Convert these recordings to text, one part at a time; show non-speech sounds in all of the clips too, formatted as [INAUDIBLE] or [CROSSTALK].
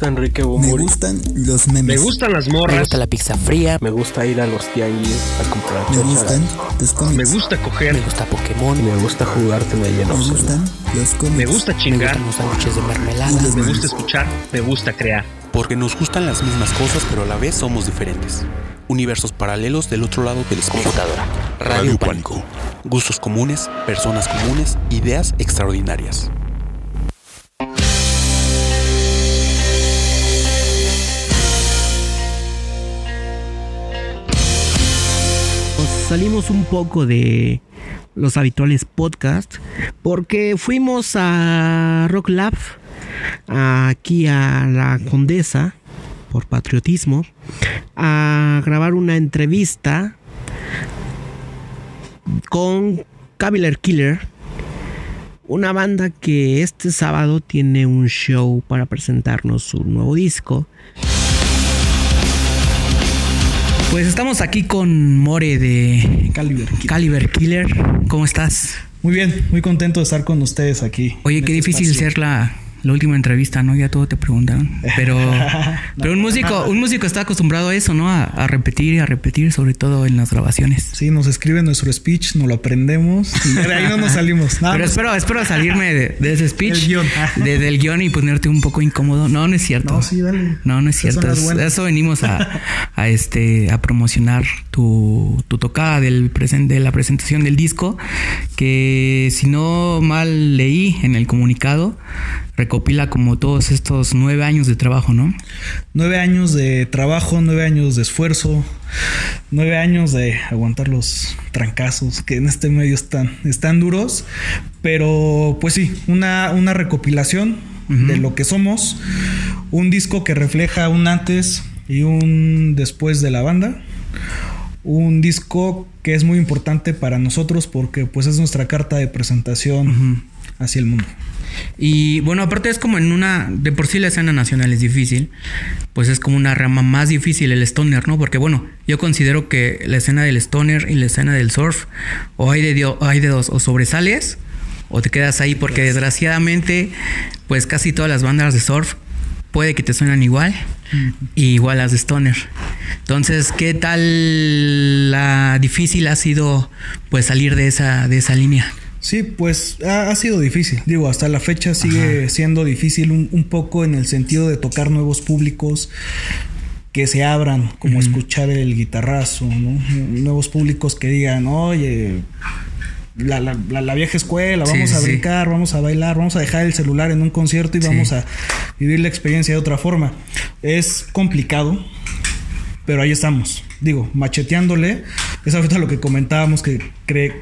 gusta Enrique Me gustan los memes. Me gustan las Me morras. gusta la pizza fría. Me gusta ir a los tianguis a comprar Me gustan Me gusta Me coger. gusta Pokémon. Me gusta jugarte de Me gustan los cómics. Me gusta Me chingar. gustan los sándwiches de mermelada. Me gusta escuchar. Me gusta crear. Porque nos gustan las mismas cosas, pero a la vez somos diferentes. Universos paralelos del otro lado del espejo. Computadora. Radio Pánico. Gustos comunes, personas comunes, ideas extraordinarias. Salimos un poco de los habituales podcasts porque fuimos a Rock Lab aquí a la Condesa por patriotismo a grabar una entrevista con Caviller Killer una banda que este sábado tiene un show para presentarnos su nuevo disco pues estamos aquí con More de Caliber. Caliber Killer. ¿Cómo estás? Muy bien, muy contento de estar con ustedes aquí. Oye, qué este difícil espacio. ser la, la última entrevista, ¿no? Ya todo te preguntaron. Pero, [LAUGHS] pero un músico, un músico está acostumbrado a eso, ¿no? A, a repetir y a repetir, sobre todo en las grabaciones. Sí, nos escribe nuestro speech, nos lo aprendemos y de ahí no nos salimos. Nada Pero más- espero, espero salirme de, de ese speech, Del guion. de- del guion y ponerte un poco incómodo. No, no es cierto. No, sí, dale. No, no es Eso cierto. no es Es- bueno. Eso venimos a, a, este a promocionar tu, tu tocada del presen- de la presentación del disco. Que si no mal leí en el comunicado, recopila como todos estos nueve años de trabajo, ¿no? Nueve años de trabajo, nueve años de esfuerzo, nueve años de aguantar los trancazos que en este medio están, están duros. Pero pues sí, una, una recopilación de lo que somos. Un disco que refleja un antes y un después de la banda. Un disco que es muy importante para nosotros porque pues es nuestra carta de presentación hacia el mundo. Y bueno, aparte es como en una, de por sí la escena nacional es difícil, pues es como una rama más difícil el stoner, ¿no? Porque bueno, yo considero que la escena del stoner y la escena del surf, o hay de, dio- hay de dos, o sobresales, o te quedas ahí, porque desgraciadamente, pues casi todas las bandas de surf puede que te suenan igual, y igual las de stoner. Entonces, ¿qué tal la difícil ha sido pues salir de esa, de esa línea? Sí, pues ha, ha sido difícil. Digo, hasta la fecha sigue siendo difícil un, un poco en el sentido de tocar nuevos públicos que se abran, como escuchar el guitarrazo, ¿no? Nuevos públicos que digan, oye, la, la- la- la vieja escuela, Sí, vamos a sí. brincar, vamos a bailar, vamos a dejar el celular en un concierto y Sí. vamos a vivir la experiencia de otra forma. Es complicado, pero ahí estamos. Digo, macheteándole. Es ahorita lo que comentábamos que cree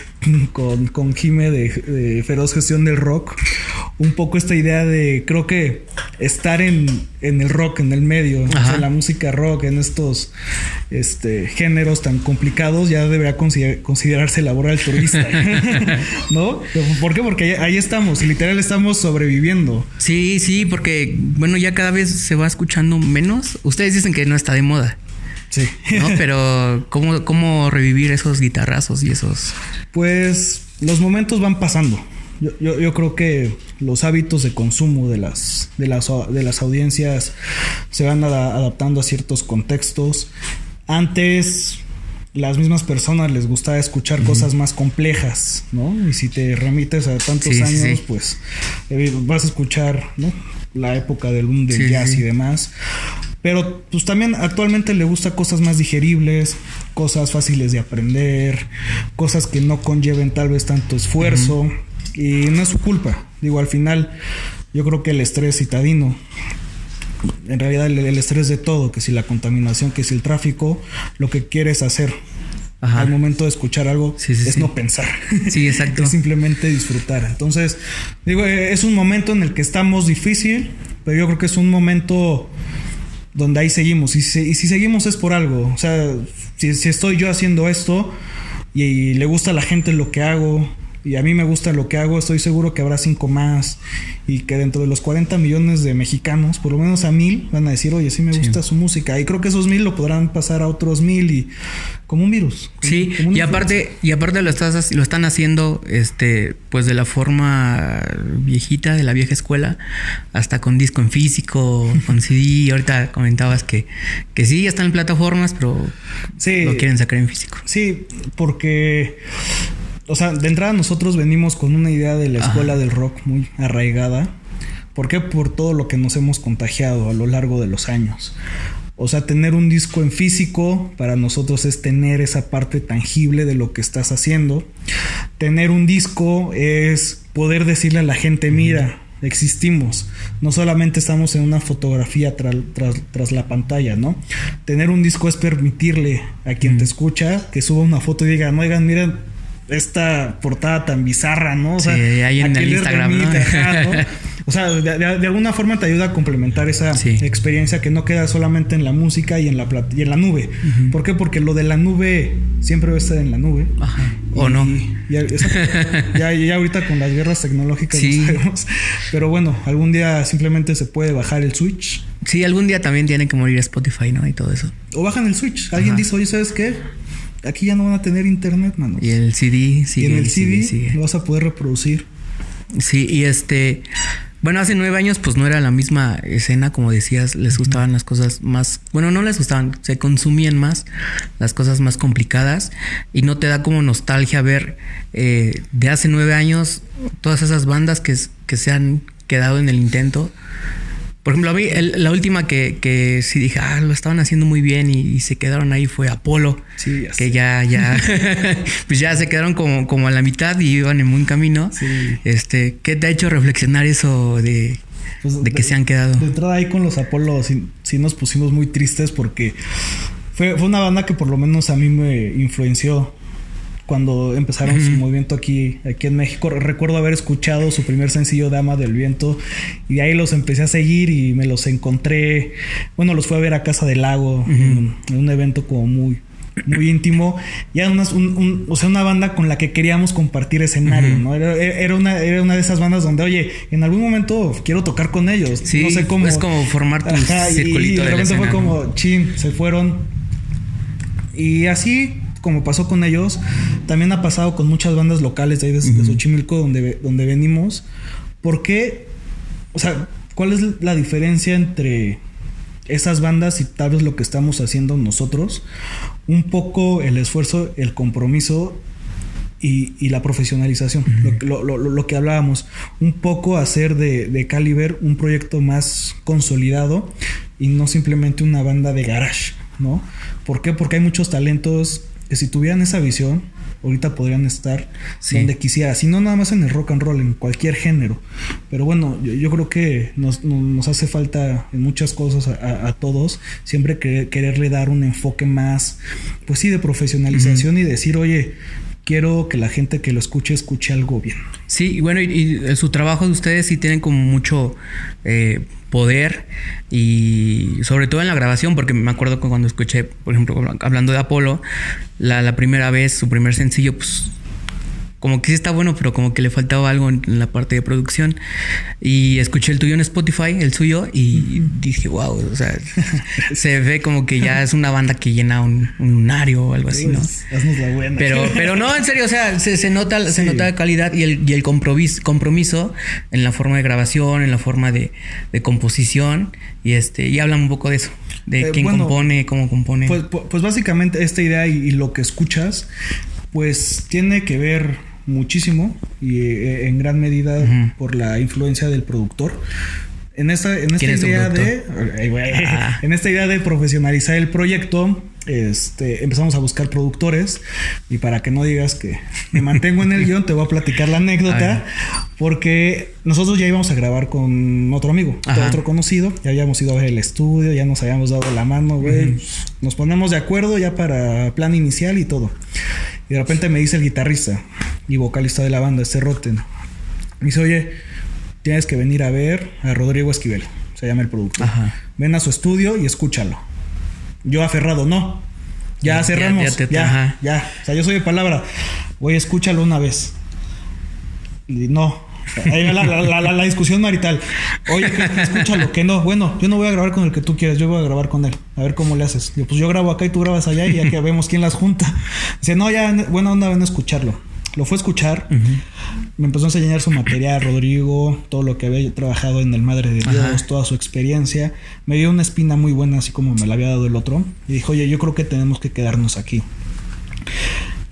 con, con Jime de, de Feroz Gestión del Rock. Un poco esta idea de, creo que estar en, en el rock, en el medio, sea, Ajá. la música rock, en estos este, géneros tan complicados, ya debería consider- considerarse labor altruista. [LAUGHS] [LAUGHS] ¿No? ¿Por qué? Porque ahí, ahí estamos, literal estamos sobreviviendo. Sí, sí, porque bueno, ya cada vez se va escuchando menos. Ustedes dicen que no está de moda, Sí. ¿no? [LAUGHS] Pero ¿cómo, cómo revivir esos guitarrazos y esos... Pues los momentos van pasando. Yo, yo- yo creo que los hábitos de consumo de las, de las, de las audiencias se van ada- adaptando a ciertos contextos. Antes las mismas personas les gustaba escuchar cosas más complejas, ¿no? Y si te remites a tantos Sí, años, sí. pues eh, vas a escuchar, ¿no? La época del boom del Sí, jazz y demás. Pero pues también actualmente le gusta cosas más digeribles, cosas fáciles de aprender, cosas que no conlleven tal vez tanto esfuerzo. Y no es su culpa. Digo, al final yo creo que el estrés citadino, en realidad el, el estrés de todo, que si la contaminación, que si el tráfico, lo que quieres hacer Ajá. al momento de escuchar algo Sí, sí, es sí. no pensar. [LAUGHS] Sí, exacto. es simplemente disfrutar. Entonces, digo, eh, es un momento en el que estamos difícil, pero yo creo que es un momento donde ahí seguimos. Y si, y si seguimos es por algo. O sea, si, si estoy yo haciendo esto y, le gusta a la gente lo que hago y a mí me gusta lo que hago, estoy seguro que habrá cinco más y que dentro de los 40 millones de mexicanos, por lo menos a mil, van a decir, oye, sí me gusta su música. Y creo que esos mil lo podrán pasar a otros mil y como un virus. como- Sí, como y aparte, y aparte lo estás lo están haciendo este pues de la forma viejita, de la vieja escuela, hasta con disco en físico, [LAUGHS] con CD. Ahorita comentabas que, que sí, ya están en plataformas, pero Sí. lo quieren sacar en físico. Sí, porque, o sea, de entrada nosotros venimos con una idea de la escuela del rock muy arraigada. ¿Por qué? Por todo lo que nos hemos contagiado a lo largo de los años. O sea, tener un disco en físico para nosotros es tener esa parte tangible de lo que estás haciendo. Tener un disco es poder decirle a la gente, mira, existimos. No solamente estamos en una fotografía tra- tras, tras la pantalla, ¿no? Tener un disco es permitirle a quien te escucha que suba una foto y diga, oigan, miren esta portada tan bizarra, ¿no? O Sí, ahí en ¿a qué el Instagram, ¿no? remite? Ajá, ¿no? [LAUGHS] O sea, de, de- de alguna forma te ayuda a complementar esa Sí. experiencia que no queda solamente en la música y en la, y en la nube. ¿Por qué? Porque lo de la nube siempre va a estar en la nube. Ajá. O Y- no. Ya, ya ahorita con las guerras tecnológicas Sí. no sabemos. Pero bueno, algún día simplemente se puede bajar el switch. Sí, algún día también tiene que morir Spotify, ¿no? Y todo eso. O bajan el switch. Alguien Ajá. dice, oye, ¿sabes qué? Aquí ya no van a tener internet, mano. Y el CD Y sigue. en el CD sigue. lo vas a poder reproducir. Sí, y este. Bueno, hace nueve años, pues no era la misma escena, como decías, les gustaban las cosas más. Bueno, no les gustaban, se consumían más las cosas más complicadas. Y no te da como nostalgia ver eh, de hace nueve años todas esas bandas que, que se han quedado en el intento. Por ejemplo, a mí el- la última que, que sí dije, ah, lo estaban haciendo muy bien y, y se quedaron ahí fue Apolo. Sí, ya que sé. ya, ya, [LAUGHS] [LAUGHS] pues ya se quedaron como, como a la mitad y iban en buen camino. Sí. Este, ¿qué te ha hecho reflexionar eso de, Pues, de que se han quedado? De entrada ahí con los Apolo sí, sí nos pusimos muy tristes porque fue, fue una banda que por lo menos a mí me influenció cuando empezaron su movimiento aquí, aquí en México. Recuerdo haber escuchado su primer sencillo Dama del Viento y de ahí los empecé a seguir y me los encontré. Bueno, los fui a ver a Casa del Lago en, en un evento como muy muy íntimo y era una, un- un- o sea, una banda con la que queríamos compartir escenario, ¿no? Era, era una, era una de esas bandas donde, oye, en algún momento quiero tocar con ellos. Sí, no sé cómo. es como formar tu Ajá, y- circulito y de de repente fue como, chin, se fueron. Y así como pasó con ellos, también ha pasado con muchas bandas locales de ahí de, de Xochimilco donde, donde venimos. ¿Por qué? O sea, ¿cuál es la diferencia entre esas bandas y tal vez lo que estamos haciendo nosotros? Un poco el esfuerzo, el compromiso y, y la profesionalización, lo, lo- lo- lo que hablábamos, un poco hacer de, de Caliber un proyecto más consolidado y no simplemente una banda de garage, ¿no? ¿Por qué? Porque hay muchos talentos que si tuvieran esa visión, ahorita podrían estar Sí. donde quisiera, si no nada más en el rock and roll, en cualquier género. Pero bueno, yo, yo creo que nos, nos- hace falta en muchas cosas a, a- a todos, siempre querer- quererle dar un enfoque más, pues sí, de profesionalización y decir, oye, quiero que la gente que lo escuche escuche algo bien. Sí, y bueno, y, su trabajo de ustedes sí tienen como mucho eh, poder y sobre todo en la grabación, porque me acuerdo cuando escuché, por ejemplo, hablando de Apolo, la, la primera vez, su primer sencillo, pues como que sí está bueno, pero como que le faltaba algo en la parte de producción. Y escuché el tuyo en Spotify, el suyo, y dije, wow, o sea, [LAUGHS] se ve como que ya es una banda que llena un, un lunario o algo así, ¿no? Pues, haznos la buena. Pero, pero no, en serio, o sea, se, se nota, se Sí. nota la calidad y el, y el compromiso, compromiso en la forma de grabación, en la forma de, de composición. Y este, y hablan un poco de eso, de Eh, quién bueno, compone, cómo compone. Pues, pu- pues básicamente esta idea y, y lo que escuchas, pues tiene que ver muchísimo y eh, en gran medida por la influencia del productor. En esta, en esta ¿Quién es tu idea de. Ah. En esta idea de profesionalizar el proyecto. Este, empezamos a buscar productores y para que no digas que me mantengo en el guion, te voy a platicar la anécdota ver. porque nosotros ya íbamos a grabar con otro amigo, otro conocido, ya habíamos ido a ver el estudio, ya nos habíamos dado la mano, güey. Nos ponemos de acuerdo ya para plan inicial y todo. Y de repente me dice el guitarrista y vocalista de la banda, este Rotten. Me dice, oye, tienes que venir a ver a Rodrigo Esquivel, se llama el productor. Ajá. Ven a su estudio y escúchalo. Yo aferrado, no. Ya, Ya- cerramos. ya Ya, te- ya. O sea, yo soy de palabra. Güey, escúchalo una vez. Y no. La, la- la- la- la discusión marital. Oye, escúchalo, que no. Bueno, yo no voy a grabar con el que tú quieras, yo voy a grabar con él. A ver cómo le haces. Digo, pues yo grabo acá y tú grabas allá y ya que vemos quién las junta. Dice, no, ya, buena onda, ven a escucharlo. Lo fue a escuchar. Me empezó a enseñar su material, Rodrigo, todo lo que había trabajado en el Madre de Dios, Ajá. toda su experiencia. Me dio una espina muy buena, así como me la había dado el otro. Y dijo, oye, yo creo que tenemos que quedarnos aquí.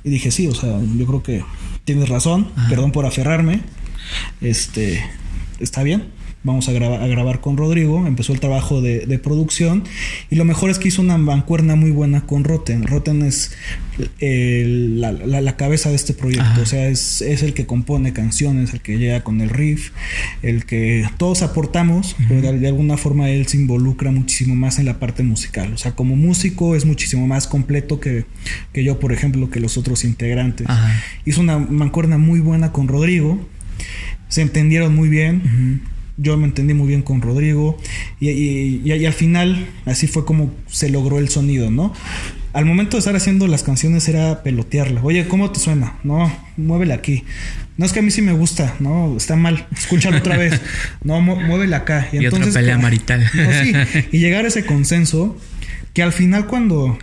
Y dije, sí, o sea, yo creo que tienes razón, perdón por aferrarme. Este, está bien. Vamos a, graba- a grabar con Rodrigo. Empezó el trabajo de, de producción. Y lo mejor es que hizo una mancuerna muy buena con Roten. Roten es el- la, la- la cabeza de este proyecto. Ajá. O sea, es, es el que compone canciones, el que llega con el riff, el que todos aportamos, pero de, de alguna forma él se involucra muchísimo más en la parte musical. O sea, como músico es muchísimo más completo que, que yo, por ejemplo, que los otros integrantes. Ajá. Hizo una mancuerna muy buena con Rodrigo. Se entendieron muy bien. Yo me entendí muy bien con Rodrigo. Y, y- y- y al final, así fue como se logró el sonido, ¿no? Al momento de estar haciendo las canciones era pelotearla. Oye, ¿cómo te suena? No, muévela aquí. No es que a mí sí me gusta, no, está mal. Escúchalo otra vez. No, mu- muévela acá. Y otra pelea marital. [LAUGHS] No, sí. Y llegar a ese consenso que al final cuando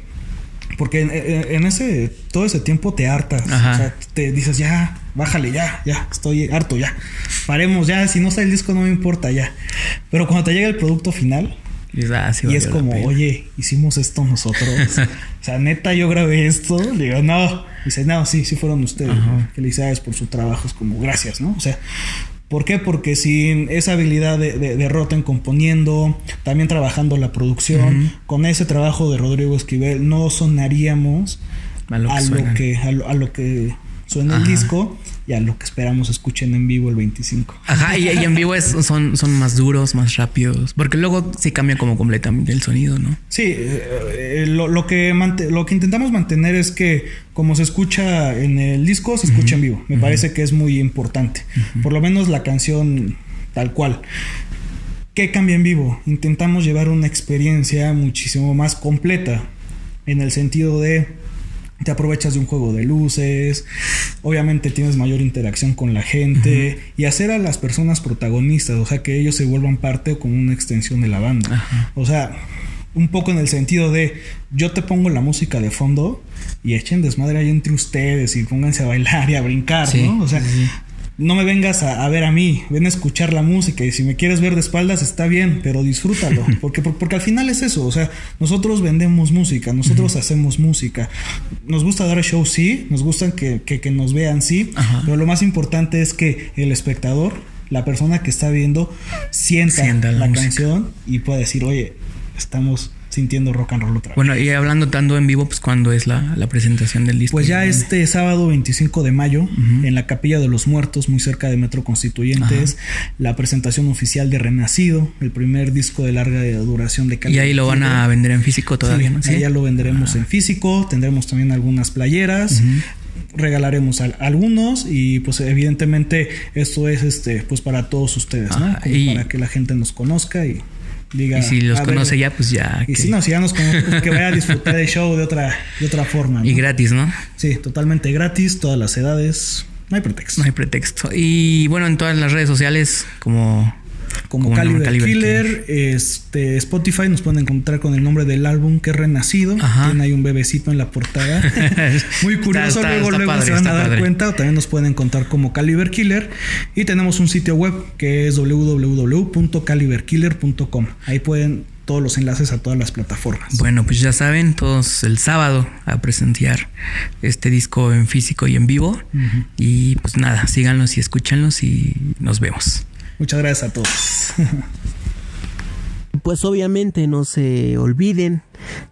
porque en, en- en ese todo ese tiempo te hartas, Ajá. o sea, te dices ya, bájale ya, ya, estoy harto ya. Paremos ya, si no está el disco no me importa ya. Pero cuando te llega el producto final ah, sí y es como, oye, hicimos esto nosotros. [LAUGHS] o sea, neta yo grabé esto, le digo, no, dice, no, sí, sí fueron ustedes. Ajá. Felicidades por su trabajo, es como gracias, ¿no? O sea, ¿Por qué? Porque sin esa habilidad de, de, de Rotten componiendo, también trabajando la producción, con ese trabajo de Rodrigo Esquivel, no sonaríamos A lo que a lo suenan. que, a lo, a lo que suena el Ajá. disco y a lo que esperamos escuchen en vivo el 25. Ajá, y, y en vivo es- son, son más duros, más rápidos. Porque luego sí cambia como completamente el sonido, ¿no? Sí, eh, eh, lo, lo que lo que intentamos mantener es que como se escucha en el disco, se escucha en vivo. Me parece que es muy importante. Por lo menos la canción tal cual. ¿Qué cambia en vivo? Intentamos llevar una experiencia muchísimo más completa. En el sentido de te aprovechas de un juego de luces, obviamente tienes mayor interacción con la gente y hacer a las personas protagonistas, o sea, que ellos se vuelvan parte como una extensión de la banda. O sea, un poco en el sentido de yo te pongo la música de fondo y echen desmadre ahí entre ustedes y pónganse a bailar y a brincar, Sí, ¿no? O sea, sí, sí. No me vengas a, a ver a mí, ven a escuchar la música y si me quieres ver de espaldas está bien, pero disfrútalo, [LAUGHS] porque, por- porque al final es eso, o sea, nosotros vendemos música, nosotros hacemos música, nos gusta dar show, sí, nos gusta que, que- que nos vean, sí, Ajá. pero lo más importante es que el espectador, la persona que está viendo, sienta, Sienta la canción y pueda decir, oye, estamos sintiendo rock and roll otra vez. Bueno, y hablando tanto en vivo, pues ¿cuándo es la, la presentación del disco? Pues ya este sábado 25 de mayo, en la Capilla de los Muertos, muy cerca de Metro Constituyentes, la presentación oficial de Renacido, el primer disco de larga duración de Y ahí lo van a vender en físico todavía, Sí, ¿no? ahí ya lo venderemos en físico, tendremos también algunas playeras. Regalaremos al- algunos y pues evidentemente esto es este pues para todos ustedes, ¿no? Como y- para que la gente nos conozca y diga Y si los "A ver, conoce ya, pues ya. y que- si no, si ya nos conoce, pues que vaya a disfrutar el show de otra, de otra forma. ¿no? y gratis, ¿no? Sí, totalmente gratis, todas las edades, no hay pretexto. No hay pretexto. Y bueno, en todas las redes sociales, como. Como como Caliber, Caliber Killer, este Spotify nos pueden encontrar con el nombre del álbum que es Renacido. Ajá. Tiene ahí un bebecito en la portada. [LAUGHS] Muy curioso, Está- está- luego, está luego padre, se van a dar padre. cuenta. O también nos pueden encontrar como Caliber Killer. Y tenemos un sitio web que es www.caliberkiller.com. Ahí pueden todos los enlaces a todas las plataformas. Bueno, pues ya saben, todos el sábado a presenciar este disco en físico y en vivo. Y pues nada, síganlos y escúchanlos y nos vemos. Muchas gracias a todos. Pues obviamente no se olviden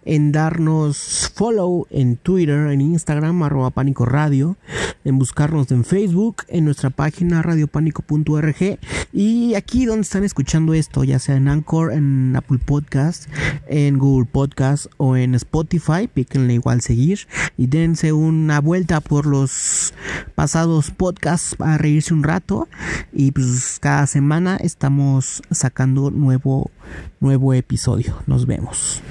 en darnos follow en Twitter, en Instagram, arroba pánico radio, en buscarnos en Facebook, en nuestra página radiopánico.org y aquí donde están escuchando esto, ya sea en Anchor, en Apple Podcast, en Google Podcast o en Spotify, píquenle igual seguir y dense una vuelta por los pasados podcasts para reírse un rato y pues cada semana estamos sacando nuevo nuevo episodio. Nos vemos.